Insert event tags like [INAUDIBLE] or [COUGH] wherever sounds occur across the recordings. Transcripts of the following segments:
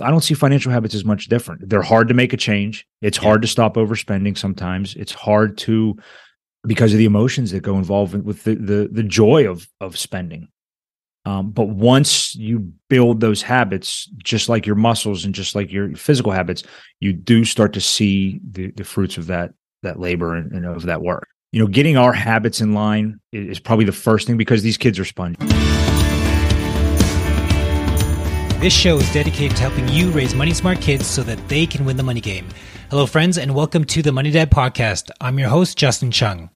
I don't see financial habits as much different. They're hard to make a change. It's yeah. hard to stop overspending sometimes. It's hard to because of the emotions that go involved with the the, the joy of of spending. Um, but once you build those habits, just like your muscles and just like your physical habits, you do start to see the, the fruits of that that labor and, and of that work. You know, getting our habits in line is, is probably the first thing because these kids are sponges. This show is dedicated to helping you raise money smart kids so that they can win the money game. Hello, friends, and welcome to the Money Dad Podcast. I'm your host, Justin Chung.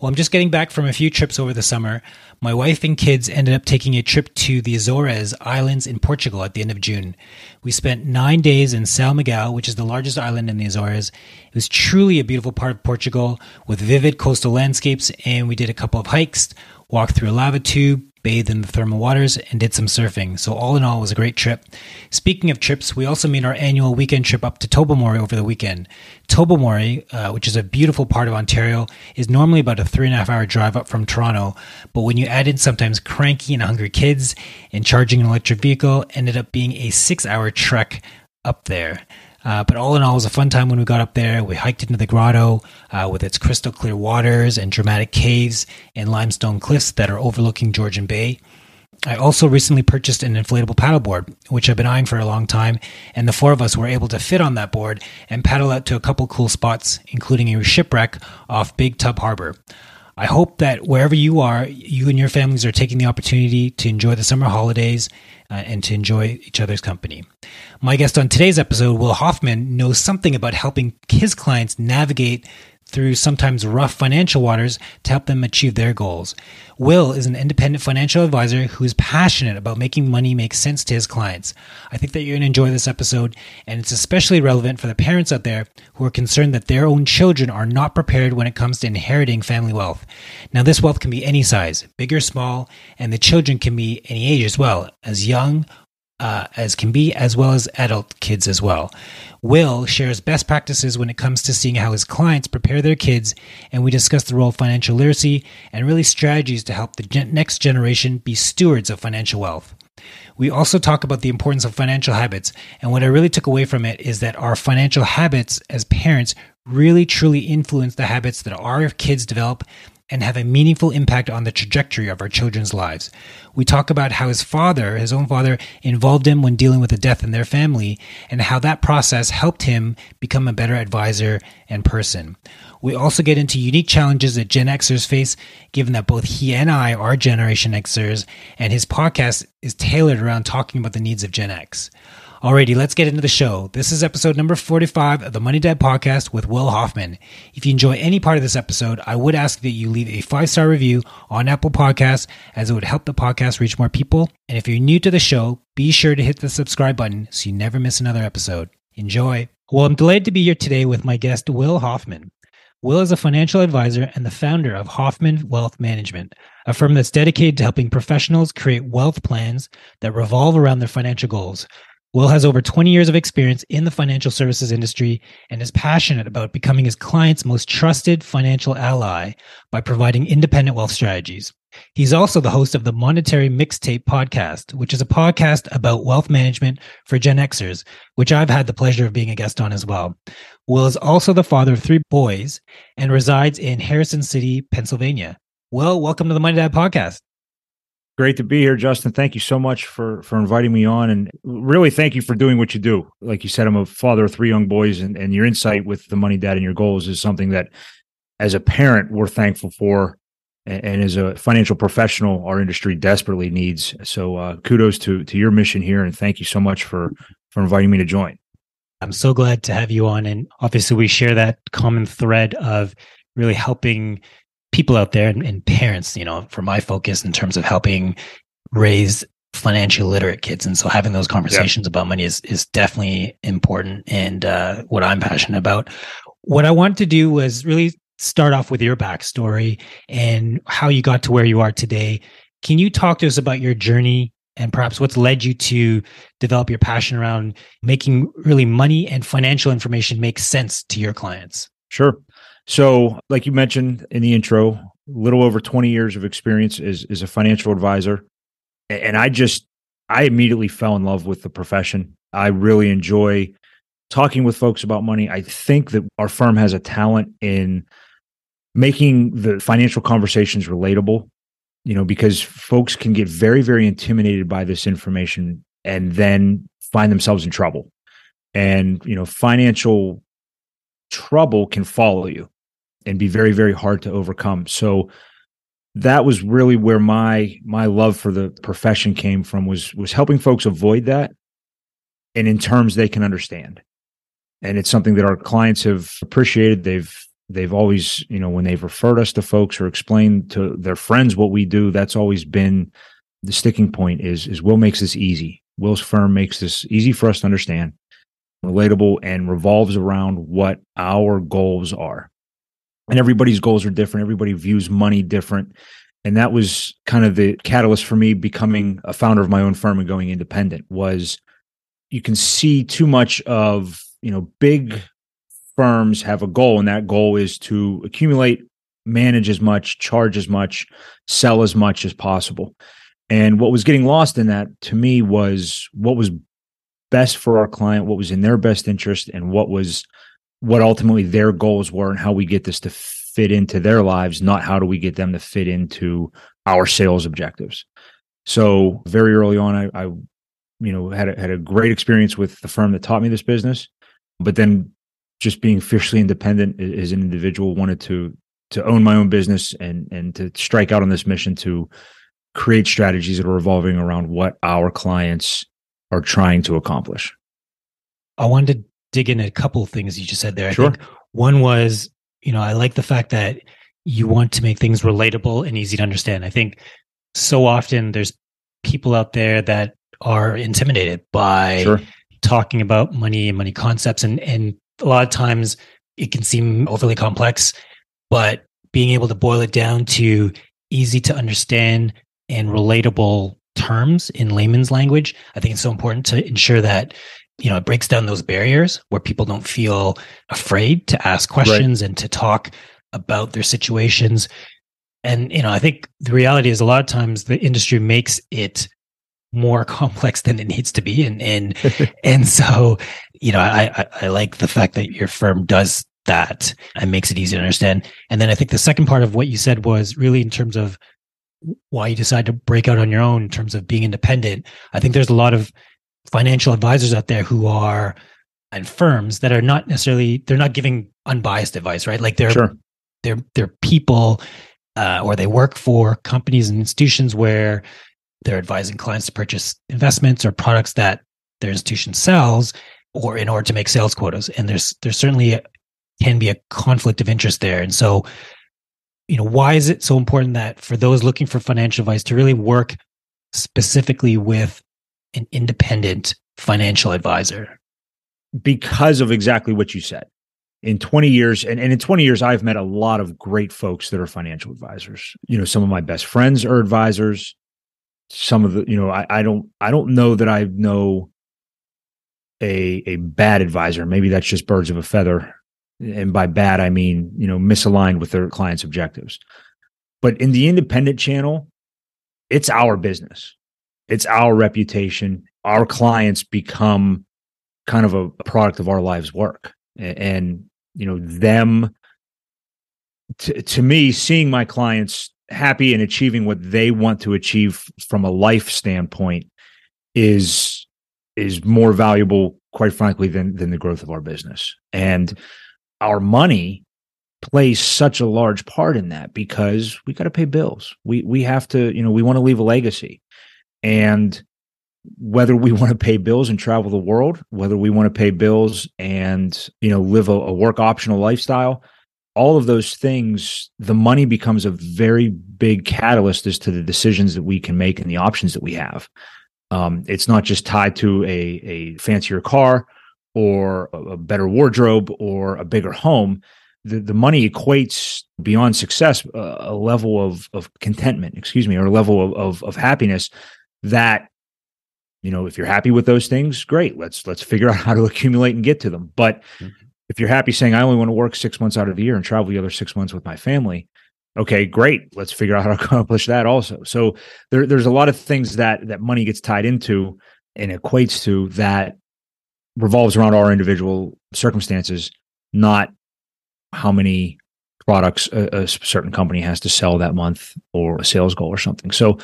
Well, I'm just getting back from a few trips over the summer. My wife and kids ended up taking a trip to the Azores Islands in Portugal at the end of June. We spent nine days in São Miguel, which is the largest island in the Azores. It was truly a beautiful part of Portugal with vivid coastal landscapes, and we did a couple of hikes, walked through a lava tube, bathed in the thermal waters, and did some surfing. So, all in all, it was a great trip. Speaking of trips, we also made our annual weekend trip up to Tobermory over the weekend. Tobermory, uh, which is a beautiful part of Ontario, is normally about a three and a half hour drive up from Toronto. But when you add in sometimes cranky and hungry kids and charging an electric vehicle, ended up being a six hour trek up there. Uh, but all in all, it was a fun time when we got up there. We hiked into the grotto uh, with its crystal clear waters and dramatic caves and limestone cliffs that are overlooking Georgian Bay. I also recently purchased an inflatable paddleboard, which I've been eyeing for a long time, and the four of us were able to fit on that board and paddle out to a couple cool spots, including a shipwreck off Big Tub Harbor. I hope that wherever you are, you and your families are taking the opportunity to enjoy the summer holidays uh, and to enjoy each other's company. My guest on today's episode, Will Hoffman, knows something about helping his clients navigate through sometimes rough financial waters to help them achieve their goals. Will is an independent financial advisor who is passionate about making money make sense to his clients. I think that you're going to enjoy this episode, and it's especially relevant for the parents out there who are concerned that their own children are not prepared when it comes to inheriting family wealth. Now, this wealth can be any size, big or small, and the children can be any age as well, as young uh, as can be, as well as adult kids as well. Will shares best practices when it comes to seeing how his clients prepare their kids, and we discuss the role of financial literacy and really strategies to help the gen- next generation be stewards of financial wealth. We also talk about the importance of financial habits, and what I really took away from it is that our financial habits as parents really truly influence the habits that our kids develop and have a meaningful impact on the trajectory of our children's lives. We talk about how his father, his own father, involved him when dealing with a death in their family and how that process helped him become a better advisor and person. We also get into unique challenges that Gen Xers face, given that both he and I are Generation Xers, and his podcast is tailored around talking about the needs of Gen X. Alrighty, let's get into the show. This is episode number 45 of the Money Dad podcast with Will Hoffman. If you enjoy any part of this episode, I would ask that you leave a five star review on Apple Podcasts as it would help the podcast reach more people. And if you're new to the show, be sure to hit the subscribe button so you never miss another episode. Enjoy. Well, I'm delighted to be here today with my guest, Will Hoffman. Will is a financial advisor and the founder of Hoffman Wealth Management, a firm that's dedicated to helping professionals create wealth plans that revolve around their financial goals Will has over 20 years of experience in the financial services industry and is passionate about becoming his client's most trusted financial ally by providing independent wealth strategies. He's also the host of the Monetary Mixtape podcast, which is a podcast about wealth management for Gen Xers, which I've had the pleasure of being a guest on as well. Will is also the father of three boys and resides in Harrison City, Pennsylvania. Will, welcome to the Money Dad podcast. Great to be here, Justin. Thank you so much for for inviting me on, and really thank you for doing what you do. Like you said, I'm a father of three young boys, and, and your insight with the money dad and your goals is something that, as a parent, we're thankful for, and, and as a financial professional, our industry desperately needs. So, uh, kudos to to your mission here, and thank you so much for for inviting me to join. I'm so glad to have you on, and obviously we share that common thread of really helping people out there and, and parents, you know, for my focus in terms of helping raise financially literate kids. And so having those conversations about money is is definitely important and uh, what i'm passionate about. What i wanted to do was really start off with your backstory and how you got to where you are today. Can you talk to us about your journey and perhaps what's led you to develop your passion around making really money and financial information make sense to your clients? Sure so, like you mentioned in the intro, a little over 20 years of experience as, as a financial advisor. And I just, I immediately fell in love with the profession. I really enjoy talking with folks about money. I think that our firm has a talent in making the financial conversations relatable, you know, because folks can get very, very intimidated by this information and then find themselves in trouble. And, you know, financial trouble can follow you and be very, very hard to overcome. So that was really where my my love for the profession came from was was helping folks avoid that and in terms they can understand. And it's something that our clients have appreciated. They've they've always you know when they've referred us to folks or explained to their friends what we do that's always been the sticking point is is will makes this easy. Will's firm makes this easy for us to understand relatable and revolves around what our goals are and everybody's goals are different everybody views money different. And that was kind of the catalyst for me becoming a founder of my own firm and going independent was you can see too much of you know big firms have a goal and that goal is to accumulate manage as much charge as much sell as much as possible. And what was getting lost in that to me was what was best for our client what was in their best interest and what was what ultimately their goals were and how we get this to fit into their lives not how do we get them to fit into our sales objectives. So very early on i, I you know had a, had a great experience with the firm that taught me this business but then just being fiercely independent as an individual wanted to to own my own business and and to strike out on this mission to create strategies that are revolving around what our clients are trying to accomplish. I wanted to dig in a couple of things you just said there sure. i think one was you know i like the fact that you want to make things relatable and easy to understand i think so often there's people out there that are intimidated by sure. talking about money and money concepts and and a lot of times it can seem overly complex but being able to boil it down to easy to understand and relatable terms in layman's language i think it's so important to ensure that you know it breaks down those barriers where people don't feel afraid to ask questions right. and to talk about their situations. And you know i think the reality is a lot of times the industry makes it more [LAUGHS] complex than it needs to be. And and [LAUGHS] and so you know I, I i like the fact that your firm does that and makes it easy to understand. And then i think the second part of what you said was really in terms of why you decide to break out on your own in terms of being independent. I think there's a lot of financial advisors out there who are and firms that are not necessarily they're not giving unbiased advice right? Like they're sure. they're they're people uh, or they work for companies and institutions where they're advising clients to purchase investments or products that their institution sells or in order to make sales quotas. And there's there's certainly a, can be a conflict of interest there. And so you know why is it so important that for those looking for financial advice to really work specifically with an independent financial advisor because of exactly what you said in 20 years and, and in 20 years i've met a lot of great folks that are financial advisors you know some of my best friends are advisors some of the you know I, I don't I don't know that I know a a bad advisor. Maybe that's just birds of a feather. And by bad I mean, you know, misaligned with their clients' objectives. But in the independent channel, it's our business. It's our reputation. Our clients become kind of a, product of our lives work. And, you know, them to me, seeing my clients happy and achieving what they want to achieve from a life standpoint is is more valuable quite frankly than than the growth of our business and our money plays such a large part in that because we got to pay bills we we have to you know we want to leave a legacy and whether we [LAUGHS] want to pay bills and travel the world whether we want to pay bills and you know live a, a work optional lifestyle all of those things, the money becomes a very big catalyst as to the decisions that we can make and the options that we have. Um, it's not just tied to a, a fancier car or a, better wardrobe or a bigger home. The, the money equates beyond success uh, a level of, of contentment, excuse me, or a level of, of, of happiness that you know if you're happy with those things great let's let's figure out [LAUGHS] how to accumulate and get to them but mm-hmm if you're happy saying I only want to work six months out of the year and travel the other six months with my family, okay, great. Let's figure out how to [LAUGHS] accomplish that also. So there, there's a lot of things that that money gets tied into and equates to that revolves around our individual circumstances, not how many products a, a, certain company has to sell that month or a sales goal or something. So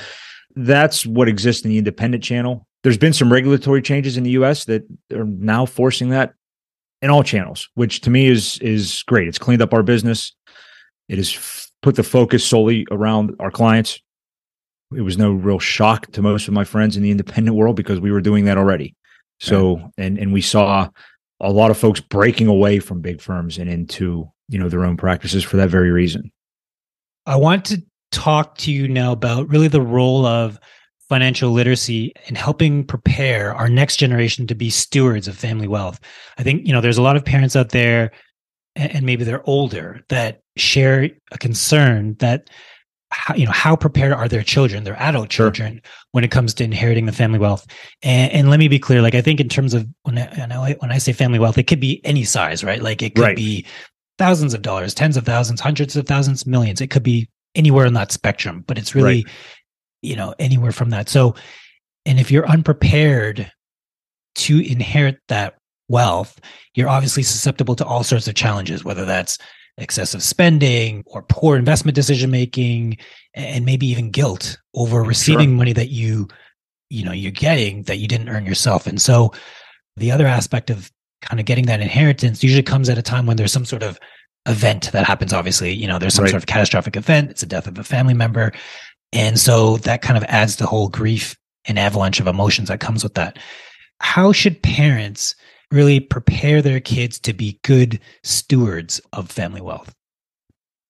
that's what exists in the independent channel. There's been some regulatory changes in the US that are now forcing that in all channels, which to me is is great. It's cleaned up our business. It has f- put the focus solely around our clients. It was no real shock to most of my friends in the independent world because we were doing that already. So, right. and and we saw a lot of folks breaking away from big firms and into you know their own practices for that very reason. I want to talk to you now about really the role of financial literacy in helping prepare our next generation to be stewards of family wealth. I think you know there's a lot of parents out there and maybe they're older that share a concern that how, you know how prepared are their children their adult children sure. when it comes to inheriting the family wealth and, and, let me be clear like i think in terms of when I, when I say family wealth it could be any size right like it could right. be thousands of dollars tens of thousands hundreds of thousands millions it could be anywhere on that spectrum but it's really right. you know anywhere from that so and if you're unprepared to inherit that wealth you're obviously susceptible to all sorts of challenges whether that's excessive spending or poor investment decision making and maybe even guilt over receiving sure. money that you you know you're getting that you didn't earn yourself and so the other aspect of kind of getting that inheritance usually comes at a time when there's some sort of event that happens obviously you know there's some right. sort of catastrophic event it's a death of a family member and so that kind of adds the whole grief and avalanche of emotions that comes with that how should parents really prepare their kids to be good stewards of family wealth?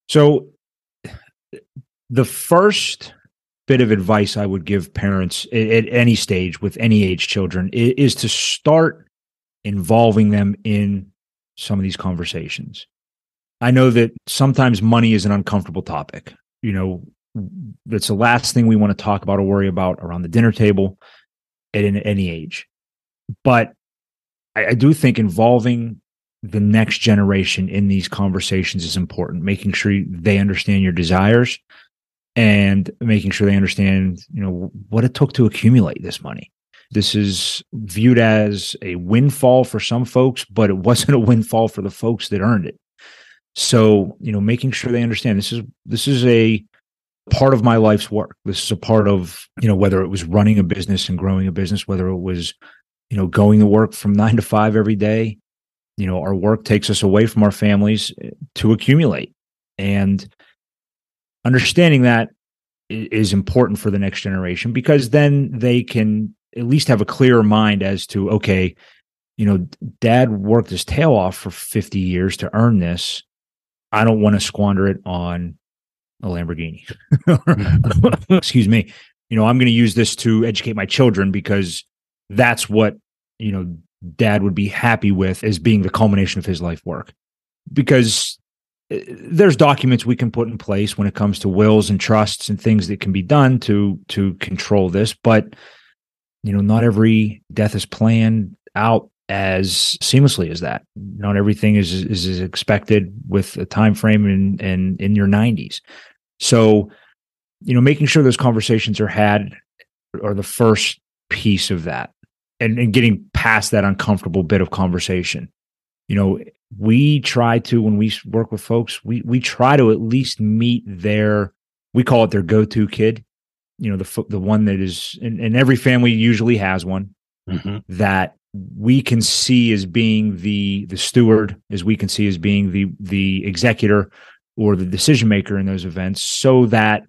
So, the first bit of advice I would give parents at, any stage with any age children is to start involving them in some of these conversations. I know that sometimes money is an uncomfortable topic. You know, that's the last thing we want to talk about or worry about around the dinner table at any age. But I, I do think involving the next generation in these conversations is important making sure they understand your desires and making sure they understand you know what it took to accumulate this money this is viewed as a windfall for some folks but it wasn't a windfall for the folks that earned it so you know making sure they understand this is this is a part of my life's work this is a part of you know whether it was running a business and growing a business whether it was you know, going to work from nine to five every day. You know, our work takes us away from our families eh, to accumulate. And understanding that is important for the next generation because then they can at least have a clearer mind as to, okay, you know, dad worked his tail off for 50 years to earn this. I don't want to squander it on a Lamborghini. [LAUGHS] [LAUGHS] Excuse me. You know, I'm going to use this to educate my children because that's what you know dad would be happy with as being the culmination of his life work because eh, there's documents we can put in place when it comes to wills and trusts and things that can be done to to control this but you know not every death is planned out as seamlessly as that not everything is is, is expected with a time frame in, in in your 90s so you know making sure those conversations are had are the first piece of that and, and getting past that uncomfortable bit of conversation. You know, we try to when we work with folks, we we try to at least meet their we call it their go-to kid. You know, the the one that is and, and every family usually has one mm-hmm. that we can see as being the the steward, as we can see as being the the executor or the decision maker in those events, so that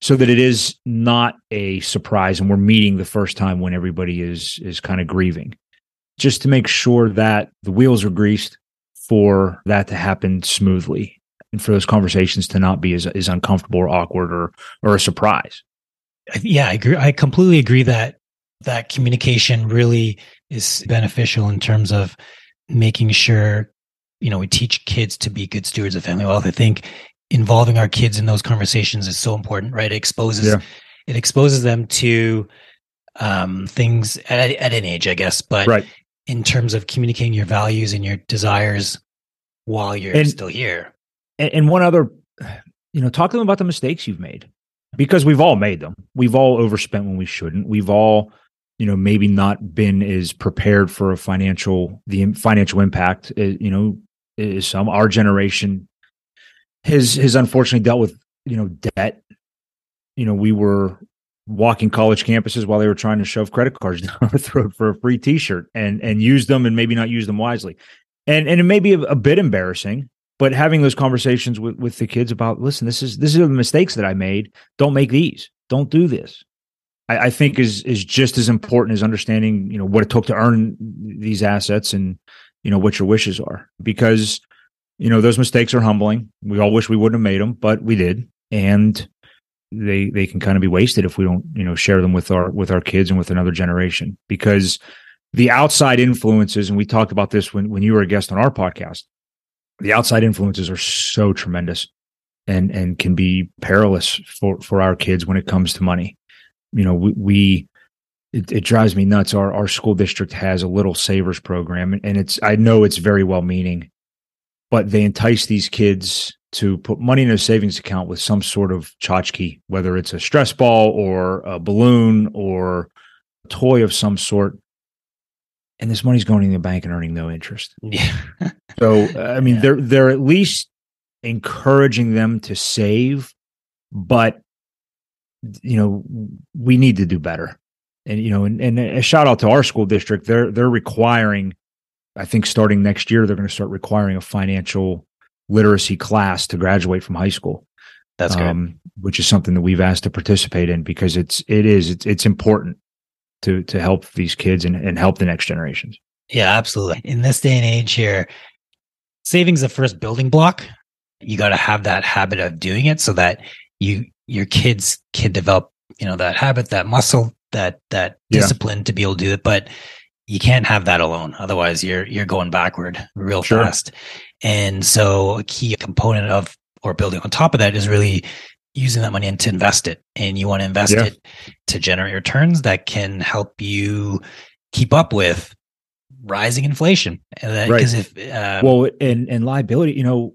so that it is not a surprise and we're meeting the first time when everybody is is kind of grieving. Just to make sure that the wheels are greased for that to happen smoothly and for those conversations to not be as, as uncomfortable or awkward or or a surprise. Yeah i agree. I completely agree that that communication really is beneficial in terms of making sure you know we teach kids to be good stewards of family wealth i think involving our kids in those conversations is so important, right? It exposes yeah. it exposes them to um, things at, at an age, I guess, but right. in terms of communicating your values and your desires while you're and, still here. And, and one other, you know, talk to them about the mistakes you've made because we've all made them. We've all overspent when we shouldn't. We've all you know maybe not been as prepared for a financial the financial impact uh, you know is some our generation has has unfortunately dealt with you know debt. You know we were walking college campuses while they were trying to shove credit cards [LAUGHS] down our throat for a free t-shirt and and use them and maybe not use them wisely. And and it may be a, a bit embarrassing but having those conversations with with the kids about listen this is this is the mistakes that i made. Don't make these. Don't do this I, I think is is just as important as understanding you know what it took to earn these assets and you know what your wishes are. Because you know those mistakes are humbling. We all wish we wouldn't have made them but we did. And they they can kind of be wasted if we don't you know share them with our with our kids and with another generation. Because the outside influences and we talked about this when when you were a guest on our podcast the outside influences are so tremendous and and can be perilous for for our kids when it comes to money you know we, we it, it, drives me nuts our our school district has a little savers program and it's i know it's very well meaning but they entice these kids to put money in a savings account with some sort of tchotchke, whether it's a stress ball or a balloon or a toy of some sort. And this money's going in the bank and earning no interest. [LAUGHS] Yeah. so I mean, yeah. they're they're at least encouraging them to save, but you know, we need to do better. And you know, and, and a shout out to our school district. They're they're requiring, I think starting next year, they're going to start requiring a financial literacy class to graduate from high school. That's good. Um, which is something that we've asked to participate in because it's it is it's it's important to to help these kids and, and help the next generations. Yeah, absolutely. In this day and age here, savings the first building block. You got to have that habit of doing it so that you your kids can develop, you know, that habit, that muscle, that that yeah. discipline to be able to do it. But you can't have that alone. Otherwise you're you're going backward real sure. fast. And so a key component of or building on top of that is really using that money and to invest it. And you want to invest yeah. it to generate returns that can help you keep up with rising inflation. Because right. if um, well, and and liability, you know,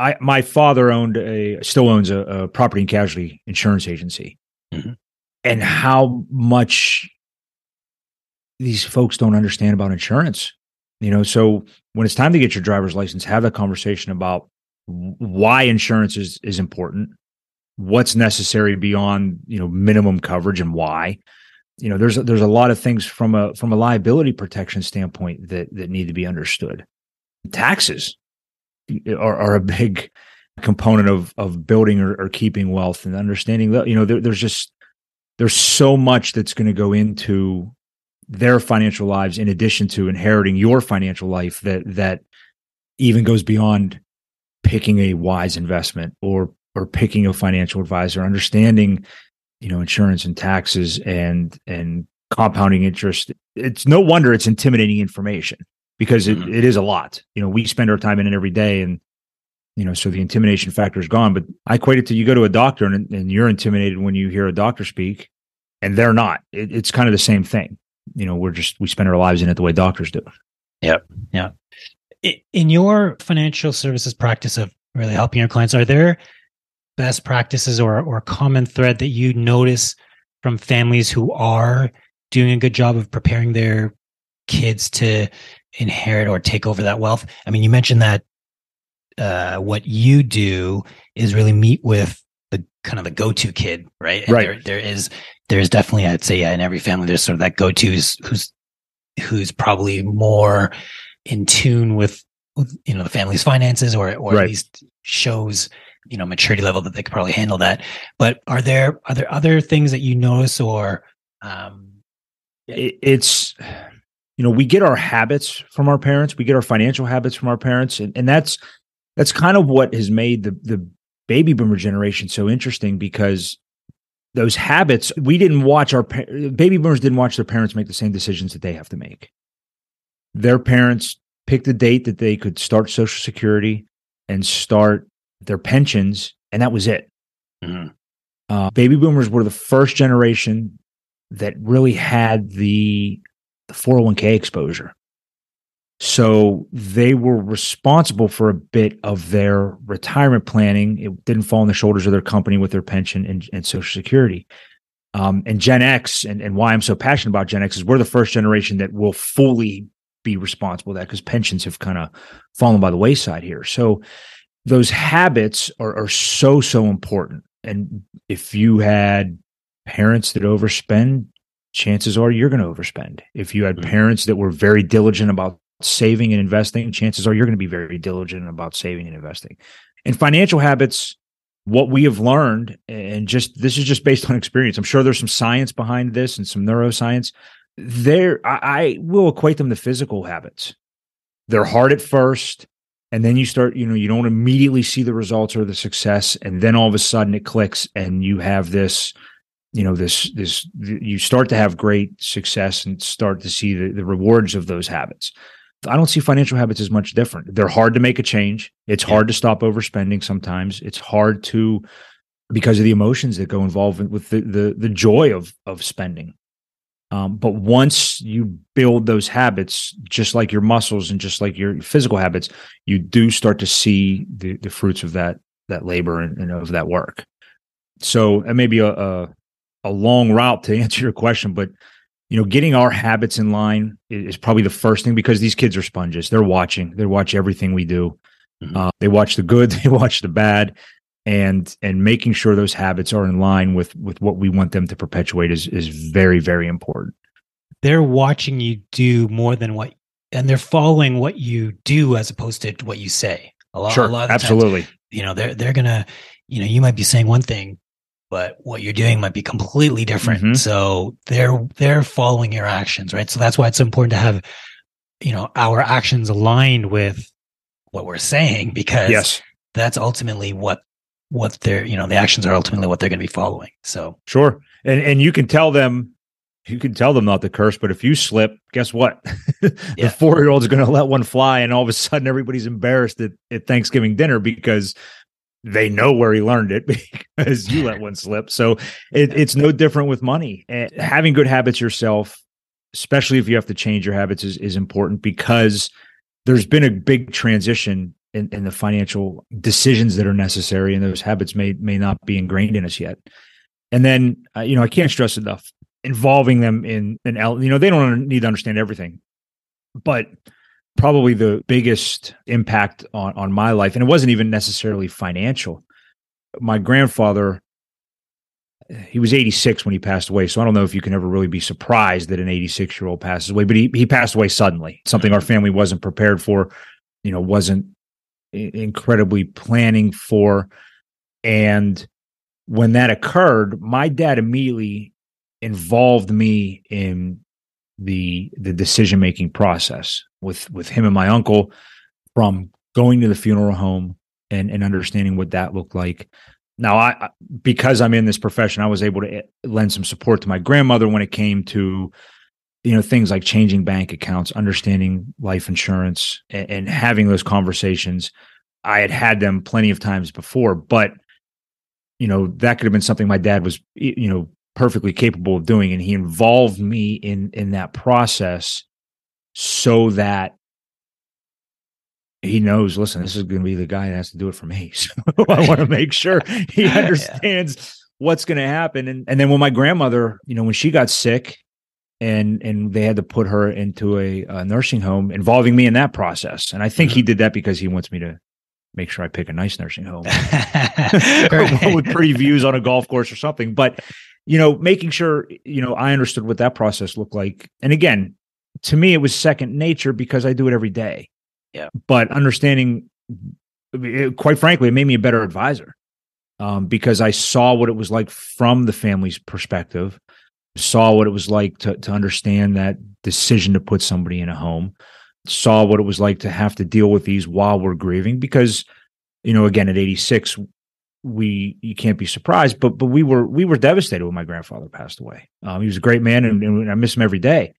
I my father owned a still owns a, a property and casualty insurance agency, mm-hmm. and how much these folks don't understand about insurance. You know, so when it's time to get your driver's license, have that conversation about why insurance is is important, what's necessary beyond you know minimum coverage, and why. You know, there's there's a lot of things from a from a liability protection standpoint that that need to be understood. Taxes are, are a big component of of building or, or keeping wealth and understanding that you know there, there's just there's so much that's going to go into their financial lives in addition to inheriting your financial life that that even goes beyond picking a wise investment or or picking a financial advisor understanding you know insurance and taxes and and compounding interest. It's no wonder it's intimidating information because it, mm-hmm. it is a lot. You know we spend our time in it every day and you know so the intimidation factor is gone. But i equate it to you go to a doctor and, and you're intimidated when you hear a doctor speak and they're not. It, it's kind of the same thing. You know we're just we spend our lives in it the way doctors do. Yep. Yeah. In your financial services practice of really helping your clients are there best practices or or common thread that you notice from families who are doing a good job of preparing their kids to inherit or take over that wealth i mean you mentioned that uh, what you do is really meet with the kind of the go-to kid right and right there, there is there's definitely, I'd say, yeah, in every family, there's sort of that go-to who's, who's, who's probably more in tune with, with you know, the family's finances or, or right. at least shows, you know, maturity level that they could probably handle that. But are there, are there other things that you notice or, um, it's, you know, we get our habits from our parents, we get our financial habits from our parents. And, and that's, that's kind of what has made the, the baby boomer generation so interesting because those habits we didn't watch our baby boomers didn't watch their parents make the same decisions that they have to make their parents picked a date that they could start social security and start their pensions and that was it mm-hmm. uh, baby boomers were the first generation that really had the, the 401k exposure so they were responsible for a bit of their retirement planning. It didn't fall on the shoulders of their company with their pension and, and Social Security. Um, and Gen X, and, and why I'm so passionate about Gen X is we're the first generation that will fully be responsible that because pensions have kind of fallen by the wayside here. So those habits are, are so, so important. And if you had parents that overspend, chances are you're going to overspend. If you had mm-hmm. parents that were very diligent about saving and investing, chances are you're going to be very diligent about saving and investing. And financial habits, what we have learned, and just this is just based on experience. I'm sure there's some science behind this and some neuroscience. There, I, I will equate them to physical habits. They're hard at first, and then you start, you know, you don't immediately see the results or the success, and then all of a sudden it clicks, and you have this you know this this you start to have great success and start to see the, the rewards of those habits. I don't see financial habits as much different. They're hard to make a change. It's yeah. hard to stop overspending sometimes. It's hard to because of the emotions that go involved with the the, the joy of of spending. Um, but once you build those habits just like your muscles and just like your physical habits you do start to see the the fruits of that that labor and, and of that work. So it may be a, a a long route to [LAUGHS] answer your question, but you know, getting our habits in line is, probably the first thing because these kids are sponges. They're watching. They watch everything we do. Mm-hmm. Uh, they watch the good. [LAUGHS] They watch the bad, and and making sure those habits are in line with with what we want them to perpetuate is is very very important. They're watching you do more than what, and they're following what you do as opposed to what you say. A lot, sure, a lot absolutely. Times, you know, they're they're gonna, you know, you might be saying one thing, but what you're doing might be completely different. Mm-hmm. So they're they're following your actions, right? So that's why it's important to have you know our actions aligned with what we're saying because yes. that's ultimately what what they're you know the actions are ultimately what they're going to be following. So sure, and and you can tell them you can tell them not to curse, but if you slip, guess what? [LAUGHS] the yeah. four year old's going to let one fly, and all of a sudden everybody's embarrassed at, at Thanksgiving dinner because they know where he learned it [LAUGHS] because you let one slip. So it, it's no different with money. And having good habits yourself, especially if you have to change your habits, is, is important because there's been a big transition in, in the financial decisions that are necessary, and those habits may may not be ingrained in us yet. And then, uh, you know, I can't stress enough involving them in an, you know, they don't need to understand everything, but probably the biggest impact on, on my life. And it wasn't even necessarily financial. My grandfather, he was 86 when he passed away. So I don't know if you can ever really be surprised that an 86 year old passes away, but he, he passed away suddenly, something our family wasn't prepared for, you know, wasn't incredibly planning for. And when that occurred, my dad immediately involved me in the the decision making process with with him and my uncle from going to the funeral home and and understanding what that looked like. Now i because i'm in this profession i was able to eh, lend some support to my grandmother when it came to you know things like changing bank accounts understanding life insurance and, and having those conversations. I had had them plenty of times before but you know that could have been something my dad was you know perfectly capable of doing and he involved me in in that process so that he knows listen this is going to be the guy that has to do it for me [LAUGHS] so i want to [LAUGHS] make sure [LAUGHS] he understands yeah. what's going to happen and and then when my grandmother you know when she got sick and and they had to put her into a, a nursing home involving me in that process and i think mm-hmm. he did that because he wants me to make sure i pick a nice nursing home [LAUGHS] with pretty views on a golf course or something but you know, making sure, you know, I understood what that process looked like. And again, to me, it was second nature because I do it every day. Yeah. But understanding, it, quite frankly, it made me a better advisor um, because I saw what it was like from the family's perspective, saw what it was like to, to understand that decision to put somebody in a home, saw what it was like to have to deal with these while we're grieving because, you know, again, at 86, we you can't be surprised but but we were we were devastated when my grandfather passed away. Um, he was a great man and, and, i miss him every day.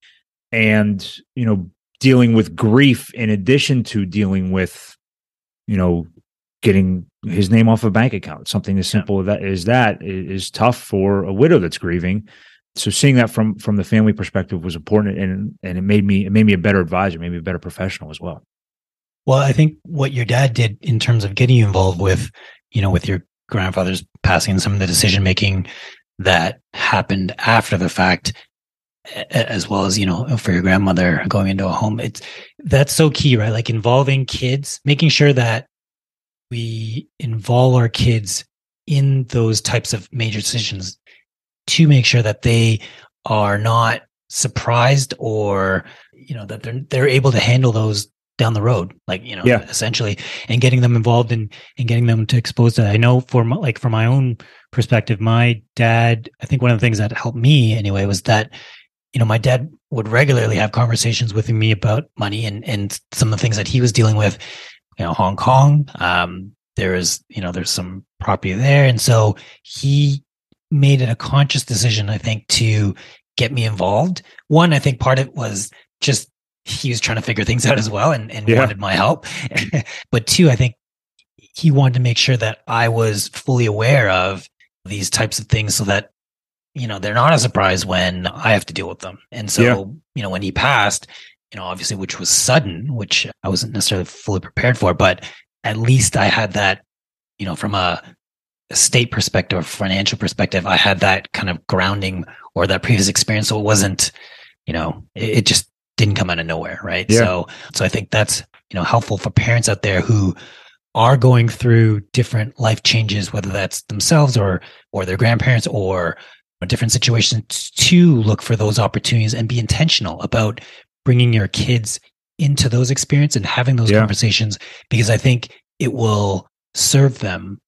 And you know dealing with grief in addition to dealing with you know getting his name off a bank account something as simple as that is that is tough for a widow that's grieving so seeing that from from the family perspective was important and and it made me it made me a better advisor made me a better professional as well. Well i think what your dad did in terms of getting you involved with you know with your grandfather's passing and some of the decision making that happened after the fact as well as you know for your grandmother going into a home it's that's so key right? Like involving kids making sure that we involve our kids in those types of major decisions to make sure that they are not surprised or you know that they're they're able to handle those down the road like you know yeah. essentially and getting them involved in and getting them to expose that. I know for my, like from my own perspective my dad i think one of the things that helped me anyway was that you know my dad would regularly have conversations with me about money and and some of the things that he was dealing with you know hong kong. Um there is you know there's some property there. And so he made it a conscious decision i think to get me involved. One, I think part of it was just he was trying to figure things out as well and, and yeah. wanted my help. [LAUGHS] but two, I think he wanted to make sure that I was fully aware of these types of things so that, you know, they're not a surprise when I have to deal with them. And so, yeah. you know, when he passed, you know, obviously, which was sudden, which I wasn't necessarily fully prepared for, but at least I had that, you know, from a, a state perspective or financial perspective, I had that kind of grounding or that previous experience. So it wasn't, you know, it, it just didn't come out of nowhere. Right. Yeah. So, so I think that's, you know, helpful for parents out there who are going through different life changes, whether that's themselves or, or their grandparents or different situations to look for those opportunities and be intentional about bringing your kids into those experiences and having those yeah. conversations because I think it will serve them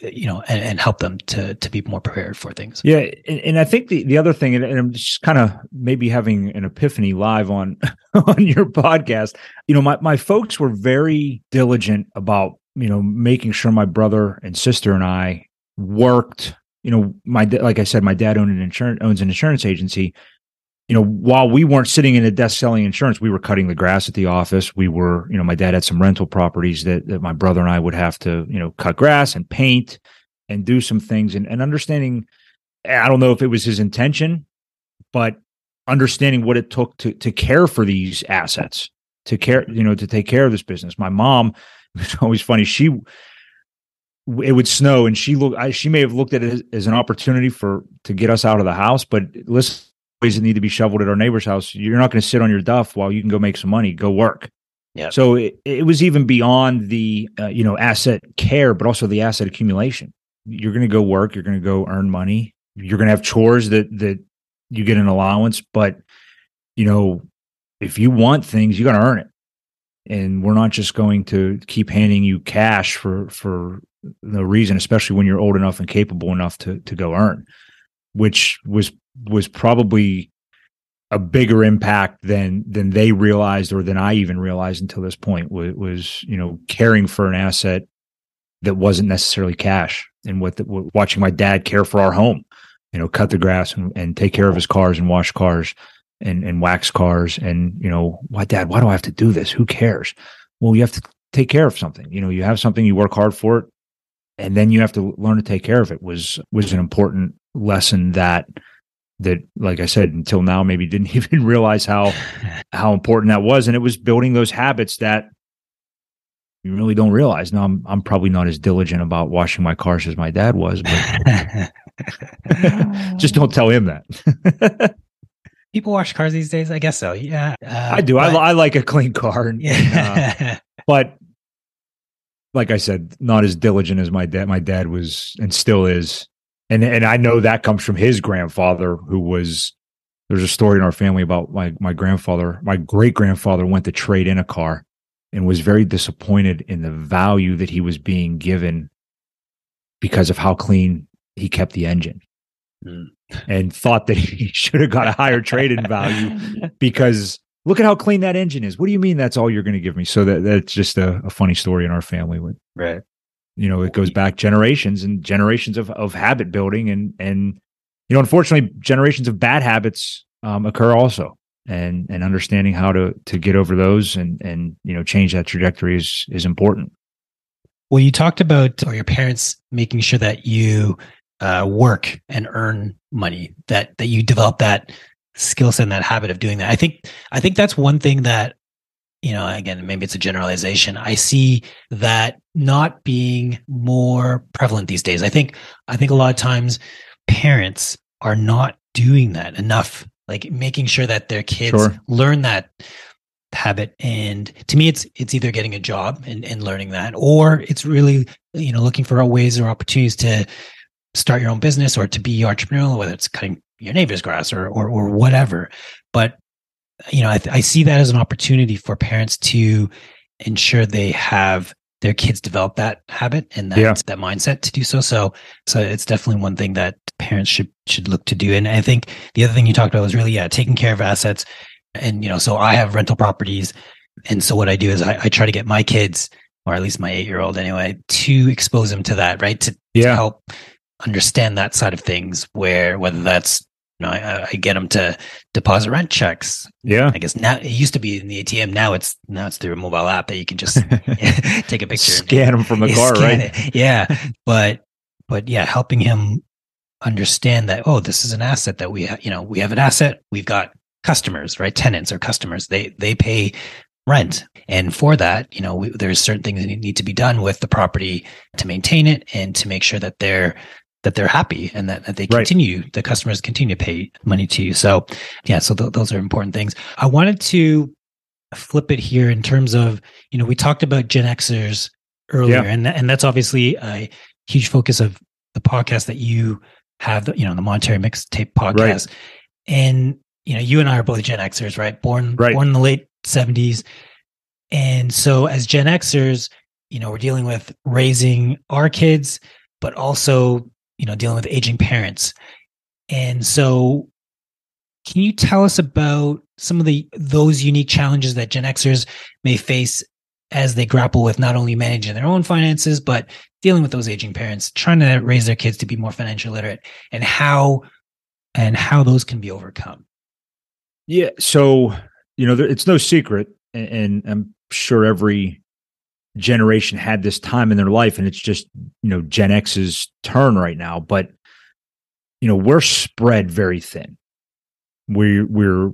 you know, and, and, help them to to be more prepared for things. Yeah, and, and I think the the other thing, and, and I'm just kind of maybe having an epiphany live on [LAUGHS] on your podcast. You know, my my folks were very diligent about you know making sure my brother and sister and I worked. You know, my like I said, my dad owned an insurance owns an insurance agency, you know, while we weren't sitting in a desk selling insurance, we were cutting the grass at the office. We were, you know, my dad had some rental properties that, that my brother and I would have to, you know, cut grass and paint and do some things and, and understanding. I don't know if it was his intention, but understanding what it took to to care for these assets, to care, you know, to take care of this business. My mom, [LAUGHS] it's always funny. She, it would snow, and she look. I, she may have looked at it as, as an opportunity for to get us out of the house, but listen that need to be shoveled at our neighbor's house. You're not going to sit on your duff while you can go make some money, go work. Yeah. So it, it was even beyond the uh, you know asset care, but also the asset accumulation. You're going to go work. You're going to go earn money. You're going to have chores that that you get an allowance, but you know if you want things, you got to earn it. And we're not just going to keep handing you cash for for no reason, especially when you're old enough and capable enough to to go earn, which was was probably a bigger impact than than they realized or than I even realized until this point was, was you know caring for an asset that wasn't necessarily cash and with, watching my dad care for our home you know cut the grass and, and take care of his cars and wash cars and, and wax cars and you know why dad why do I have to do this? Who cares? Well you have to take care of something. You know you have something you work hard for it and then you have to learn to take care of it was was an important lesson that that like i said until now maybe didn't [LAUGHS] even realize how [LAUGHS] how important that was. And it was building those habits that you really don't realize. Now i'm i'm probably not as diligent about washing my cars as my dad was but [LAUGHS] just don't tell him that. People wash cars these days? I guess so. Yeah uh, i do. But, I, I like a clean car. And, yeah. uh, but like i said not as diligent as my dad my dad was and still is and and I know that comes from his grandfather, who was. There's a story in our family about my my grandfather. My great grandfather went to trade in a car, and was very disappointed in the value that he was being given because of how clean he kept the engine. Mm. And thought that [LAUGHS] he should have got a higher trade in value [LAUGHS] because look at how clean that engine is. What do you mean that's all you're going to give me? So that that's just a, a funny story in our family. With, right you know it goes back generations and generations of, of habit building and and you know unfortunately generations of bad habits um, occur also. And and understanding how to to get over those and and you know change that trajectory is is important. Well you talked about or your parents making sure that you uh, work and earn money that that you develop that skill set and that habit of doing that? I think i think that's one thing that you know, again, maybe it's a generalization. I see that not being more prevalent these days. I think, I think a lot of times parents are not doing that enough, like making sure that their kids Sure. learn that habit. And to me, it's it's either getting a job and, and learning that, or it's really you know looking for ways or opportunities to start your own business or to be entrepreneurial, whether it's cutting your neighbor's grass or or, or whatever. But you know, I, I see that as an opportunity for parents to ensure they have their kids develop that habit and that Yeah. that mindset to do so. So so it's definitely one thing that parents should should look to do. And I think the other thing you talked about was really yeah, taking care of assets. And you know, so I have rental properties, and so what I do is I, I try to get my kids, or at least my eight year old anyway, to expose them to that, right? To, to Yeah. help understand that side of things. Where whether that's know, I, I get them to deposit rent checks. Yeah. I guess now it used to be in the ATM. Now it's now it's through a mobile app that you can just [LAUGHS] take a picture, and- Scan them from the yeah, [LAUGHS] car, right? it. Yeah, but but yeah, helping him understand that oh, this is an asset that we ha- you know we have an asset. We've got customers, right? Tenants or customers. They they pay rent, and for that, you know, we, there's certain things that need to be done with the property to maintain it and to make sure that they're that they're happy and that, that they Right. continue the customers continue to pay money to you so yeah so th- those are important things i wanted to flip it here in terms of you know we talked about gen xers earlier Yeah. and tha- and that's obviously a huge focus of the podcast that you have the, you know the monetary mixtape podcast and you know you and i are both gen xers right born Right. born in the late 70s and so as gen xers you know we're dealing with raising our kids but also you know dealing with aging parents and so can you tell us about some of the those unique challenges that gen xers may face as they grapple with not only managing their own finances but dealing with those aging parents trying to raise their kids to be more financially literate and how and how those can be overcome Yeah. So, you know, it's no secret, and I'm sure every generation had this time in their life, and it's just, you know, Gen X's turn right now. But, you know, we're spread very thin. We we're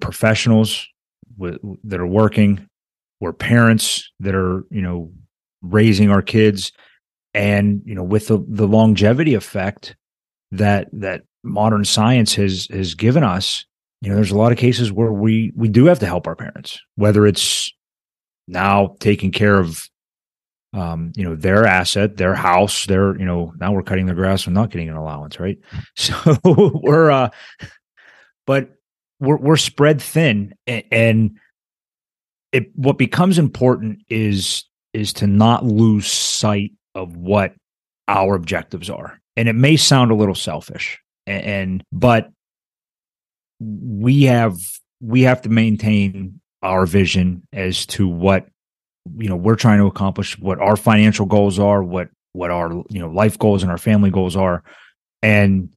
professionals with, that are working. We're parents that are, you know, raising our kids, and you know, with the the longevity effect that that modern science has has given us you know there's a lot of cases where we we do have to help our parents whether it's now taking care of um you know their asset their house their you know now we're cutting their grass and not getting an allowance right? [LAUGHS] So we're uh but we're we're spread thin and it what becomes important is is to not lose sight of what our objectives are. And it may sound a little selfish and, and but we have we have to maintain our vision as to what you know we're trying to accomplish what our financial goals are what what our you know life goals and our family goals are. And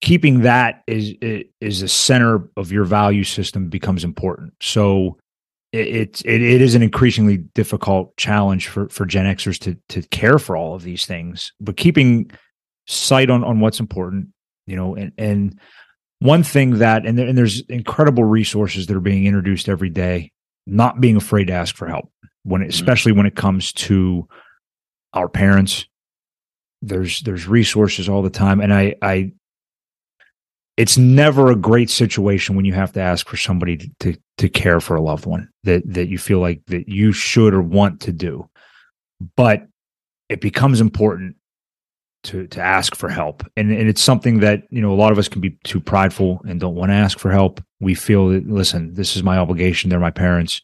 keeping that is is the center of your value system becomes important. So it, it, it is an increasingly difficult challenge for for gen xers to to care for all of these things but keeping sight on on what's important you know and and one thing that and, there, and there's incredible resources that are being introduced every day not being afraid to ask for help when it, mm-hmm. especially when it comes to our parents. There's there's resources all the time and i i it's never a great situation when you have to ask for somebody to to, to care for a loved one that that you feel like that you should or want to do. But it becomes important to to ask for help. And and it's something that you know a lot of us can be too prideful and don't want to ask for help. We feel that listen this is my obligation they're my parents.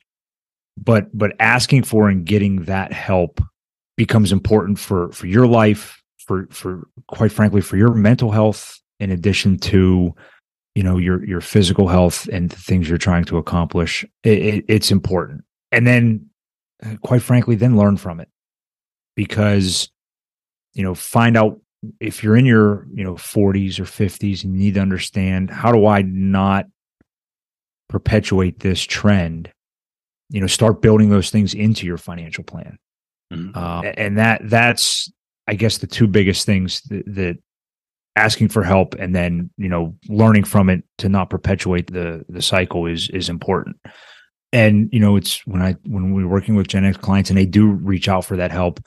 But but asking for and getting that help becomes important for for your life for for quite frankly for your mental health in addition to you know your your physical health and the things you're trying to accomplish. It, it, it's important. And then uh, quite frankly then learn from it. Because you know find out if you're in your you know 40s or 50s and you need to understand how do i not perpetuate this trend you know start building those things into your financial plan Mhm. uh, and that that's i guess the two biggest things that, that asking for help and then you know learning from it to not perpetuate the the cycle is is important and you know it's when i when we're working with gen x clients and they do reach out for that help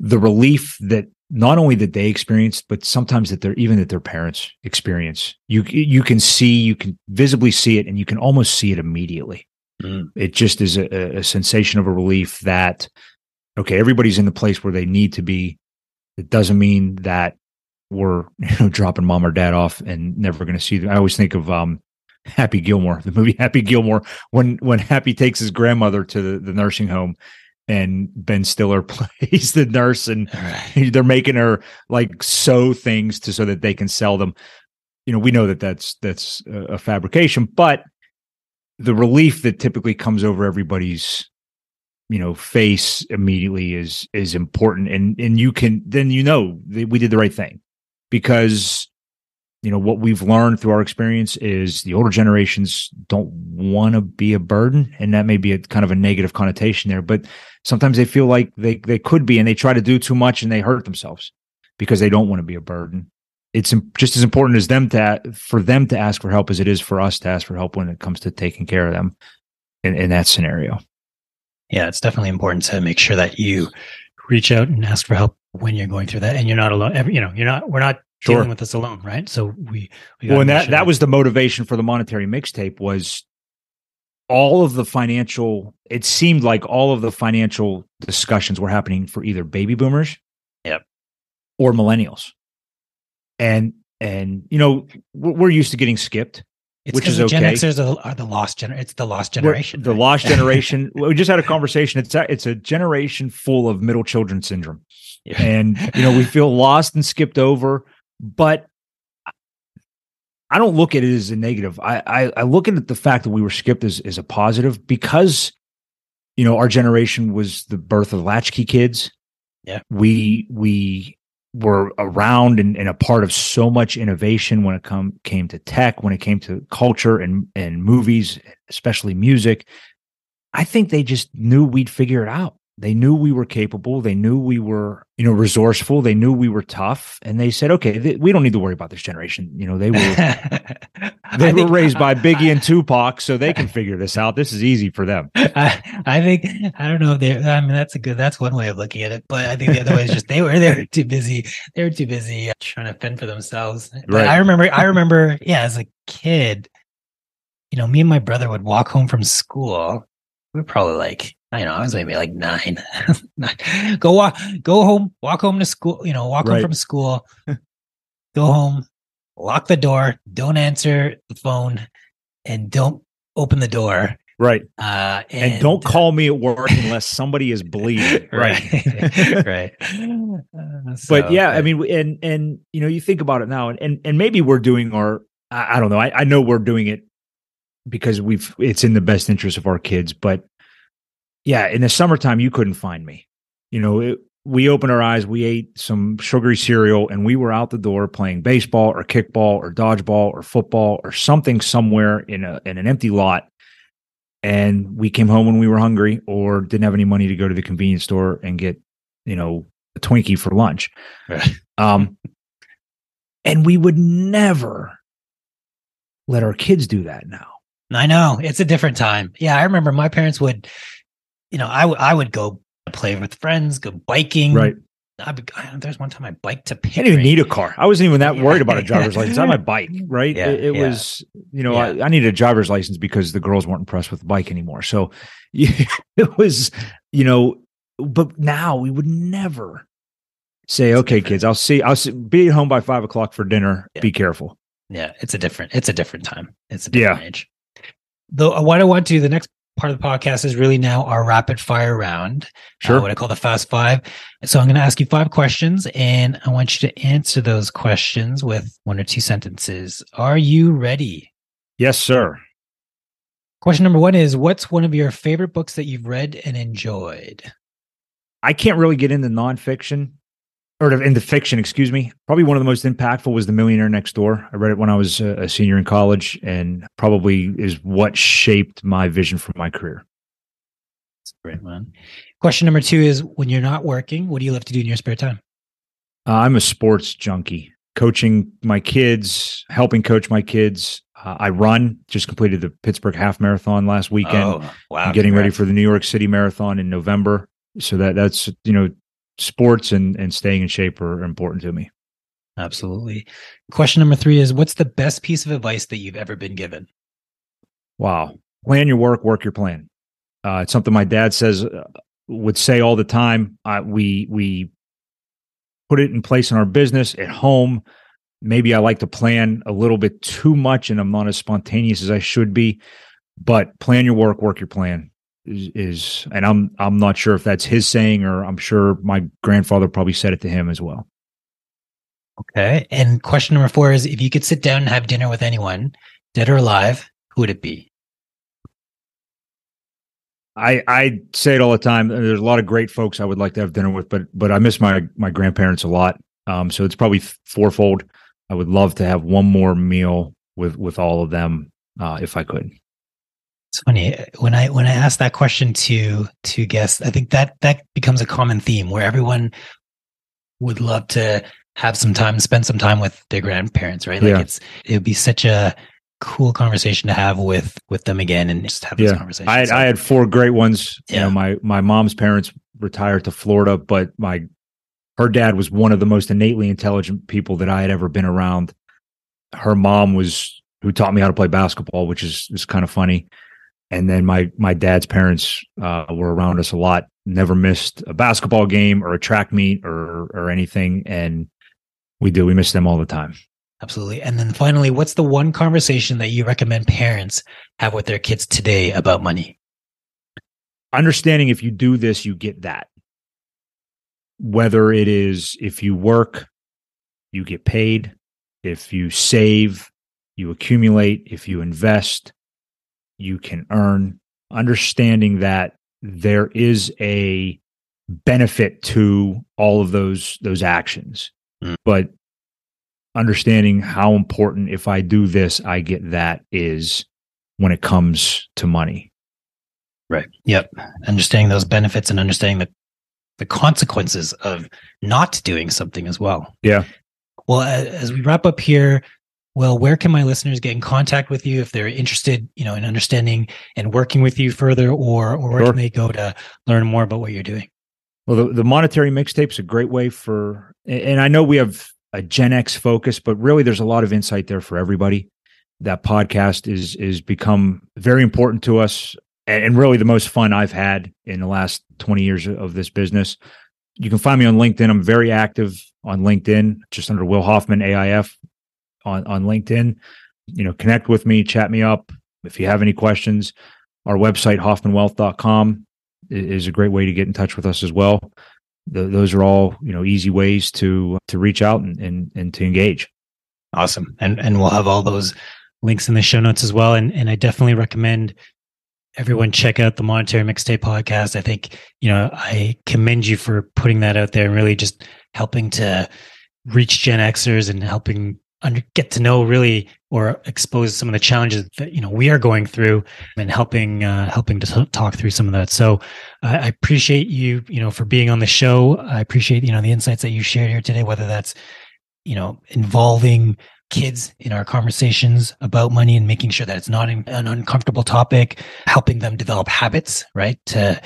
the relief that not only that they experience, but sometimes that they're even that their parents experience. You you can see, you can visibly see it, and you can almost see it immediately. Mm. It just is a, a sensation of a relief that okay, everybody's in the place where they need to be. It doesn't mean that we're [LAUGHS] you know dropping mom or dad off and never going to see them. I always think of um, Happy Gilmore, [LAUGHS] the movie Happy Gilmore, when when Happy takes his grandmother to the, the nursing home and Ben Stiller [LAUGHS] plays the nurse and right. they're making her like sew things to so that they can sell them. You know, we know that that's that's a fabrication, but the relief that typically comes over everybody's you know face immediately is is important and and you can then you know we did the right thing because you know what we've learned through our experience is the older generations don't want to be a burden and that may be a kind of a negative connotation there but sometimes they feel like they they could be and they try to do too much and they hurt themselves because they don't want to be a burden. It's just as important as them to for them to ask for help as it is for us to ask for help when it comes to taking care of them in, in that scenario. Yeah it's definitely important to make sure that you reach out and ask for help when you're going through that and you're not alone Every, you know you're not we're not sure. dealing with this alone, right? So we, we well, and that that was the motivation for the monetary mixtape was all of the financial. It seemed like all of the financial discussions were happening for either baby boomers, yep, or millennials, and and you know we're used to getting skipped. It's which is okay. Gen Xers are, are the lost gener- It's the lost generation. We're, the lost [LAUGHS] generation. we just had a conversation. It's a, it's a generation full of middle children syndrome, yeah. and you know we feel lost and skipped over but I don't look at it as a negative. I, I, I look at the fact that we were skipped as, as a positive because, you know, our generation was the birth of latchkey kids. Yeah. We, we were around and, and a part of so much innovation when it come, came to tech, when it came to culture and, and movies, especially music. I think they just knew we'd figure it out. They knew we were capable. They knew we were, you know, resourceful. They knew we were tough, and they said, "Okay, th- we don't need to worry about this generation." You know, they were [LAUGHS] they were think, raised by Biggie and Tupac, so they can figure this out. This is easy for them. [LAUGHS] I, I think I don't know if they. I mean, that's a good. That's one way of looking at it, but I think the other way is just they were they were too busy. They were too busy uh, trying to fend for themselves. But right. I remember. I remember. Yeah, as a kid, you know, me and my brother would walk home from school. We were probably like I know, I was maybe like nine. [LAUGHS] go walk, go home, walk home to school, you know, walk right. home from school, [LAUGHS] go home, lock the door, don't answer the phone, and don't open the door. Right. Uh, and, and, don't call me at work unless somebody is [LAUGHS] bleeding. right. right. Uh, so, but yeah, I mean, and, and, you know, you think about it now and, and, and maybe we're doing our, I, I don't know. I, I know we're doing it because we've, it's in the best interest of our kids, but yeah, in the summertime, you couldn't find me. You know, it, we opened our eyes, we ate some sugary cereal, and we were out the door playing baseball or kickball or dodgeball or football or something somewhere in a in an empty lot. And we came home when we were hungry or didn't have any money to go to the convenience store and get, you know, a Twinkie for lunch. [LAUGHS] um, and we would never let our kids do that now. I know it's a different time. Yeah, I remember my parents would you know, I, w- I would go play with friends, go biking. Right. I be, there's one time I biked to. I didn't even need a car. I wasn't even that worried about a driver's [LAUGHS] license. I had my bike, right? Yeah, it, it yeah. was, you know. I, I, needed a driver's license because the girls weren't impressed with the bike anymore. So [LAUGHS] it was, you know, but now we would never say, it's "Okay, different. kids, I'll see. I'll see, be home by five o'clock for dinner. Be careful." Yeah, it's a different. It's a different time. It's a different age. Though, uh, what I want to the next part of the podcast is really now our rapid fire round. Uh, sure. Uh, what I call the fast five. So I'm going to ask you five questions and I want you to answer those questions with one or two sentences. Are you ready? Yes, sir. Question number one is What's one of your favorite books that you've read and enjoyed? I can't really get into nonfiction or in the fiction, excuse me. Probably one of the most impactful was The Millionaire Next Door. I read it when I was a senior in college and probably is what shaped my vision for my career. That's great, man. Question number two is when you're not working, what do you love to do in your spare time? Uh, I'm a sports junkie, coaching my kids, helping coach my kids. Uh, I run, just completed the Pittsburgh half marathon last weekend. Oh, wow. I'm getting congrats. ready for the New York City marathon in November. So that that's, you know, sports and and staying in shape are important to me. Absolutely. Question number three is what's the best piece of advice that you've ever been given? Wow. Plan your work, work your plan. Uh, it's something my dad says uh, would say all the time. Uh, we we put it in place in our business at home. Maybe I like to plan a little bit too much, and I'm not as spontaneous as I should be. But plan your work, work your plan is, is and I'm I'm not sure if that's his saying or I'm sure my grandfather probably said it to him as well. Okay. And question number four is if you could sit down and have dinner with anyone, dead or alive, who would it be? I I say it all the time. There's a lot of great folks I would like to have dinner with, but but I miss my my grandparents a lot. Um, so it's probably fourfold. I would love to have one more meal with with all of them uh, if I could. Funny when I when I ask that question to to guests, I think that that becomes a common theme where everyone would love to have some time, spend some time with their grandparents, right? Like yeah. it's it would be such a cool conversation to have with with them again and just have yeah. this conversation. I had, so, I had four great ones. Yeah. You know, my my mom's parents retired to Florida, but my her dad was one of the most innately intelligent people that I had ever been around. Her mom was who taught me how to play basketball, which is is kind of funny. And then my my dad's parents uh, were around us a lot. Never missed a basketball game or a track meet or or anything. And we do. We miss them all the time. Absolutely. And then finally, what's the one conversation that you recommend parents have with their kids today about money? Understanding if you do this, you get that. Whether it is if you work, you get paid. If you save, you accumulate. If you invest, you can earn. Understanding that there is a benefit to all of those those actions Mm. But understanding how important if I do this, I get that is when it comes to money. Right. Yep. Understanding those benefits and understanding the the consequences of not doing something as well. Yeah. Well, as we wrap up here, well, where can my listeners get in contact with you if they're interested, you know, in understanding and working with you further, or or where sure. can they go to learn more about what you're doing? Well, the, the monetary mixtape is a great way for, and I know we have a Gen X focus, but really there's a lot of insight there for everybody. That podcast is is become very important to us, and really the most fun I've had in the last 20 years of this business. You can find me on LinkedIn. I'm very active on LinkedIn, just under Will Hoffman AIF on on LinkedIn. You know, connect with me, chat me up if you have any questions. Our website hoffmanwealth.com is a great way to get in touch with us as well. The, those are all you know easy ways to to reach out and, and and to engage. Awesome, and and we'll have all those links in the show notes as well. And and I definitely recommend everyone check out the Monetary Mixtape podcast. I think you know I commend you for putting that out there and really just helping to reach Gen Xers and helping under, get to know really or expose some of the challenges that you know we are going through and helping uh, helping to talk through some of that. So uh, I appreciate you you know for being on the show. I appreciate you know the insights that you shared here today, whether that's you know involving kids in our conversations about money and making sure that it's not an uncomfortable topic, helping them develop habits, right? To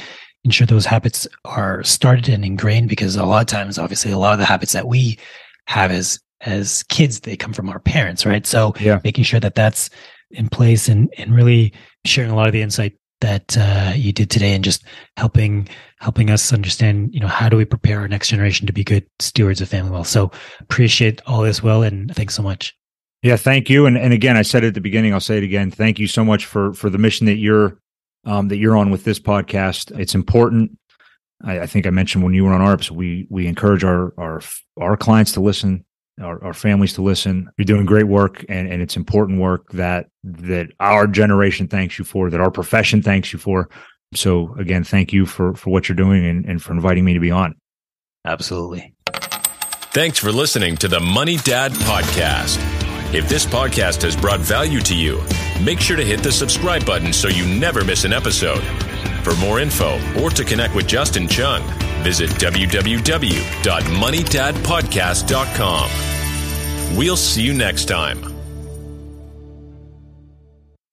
ensure those habits are started and ingrained because a lot of times, obviously, a lot of the habits that we have as as kids they come from our parents right? So yeah. making sure that that's in place and and really sharing a lot of the insight that uh, you did today and just helping helping us understand you know how do we prepare our next generation to be good stewards of family wealth. So appreciate all this well and thanks so much. Yeah thank you. And and again i said at the beginning i'll say it again. Thank you so much for for the mission that you're um, that you're on with this podcast. It's important. I, I think i mentioned when you were on arps we we encourage our our our clients to listen our, our, families to listen. You're doing great work, and, and it's important work that that our generation thanks you for, that our profession thanks you for. So again, thank you for for what you're doing and, and for inviting me to be on. Absolutely. Thanks for listening to the Money Dad podcast. If this podcast has brought value to you, make sure to hit the subscribe button so you never miss an episode. For more info or to connect with Justin Chung, visit www.moneydadpodcast.com. We'll see you next time.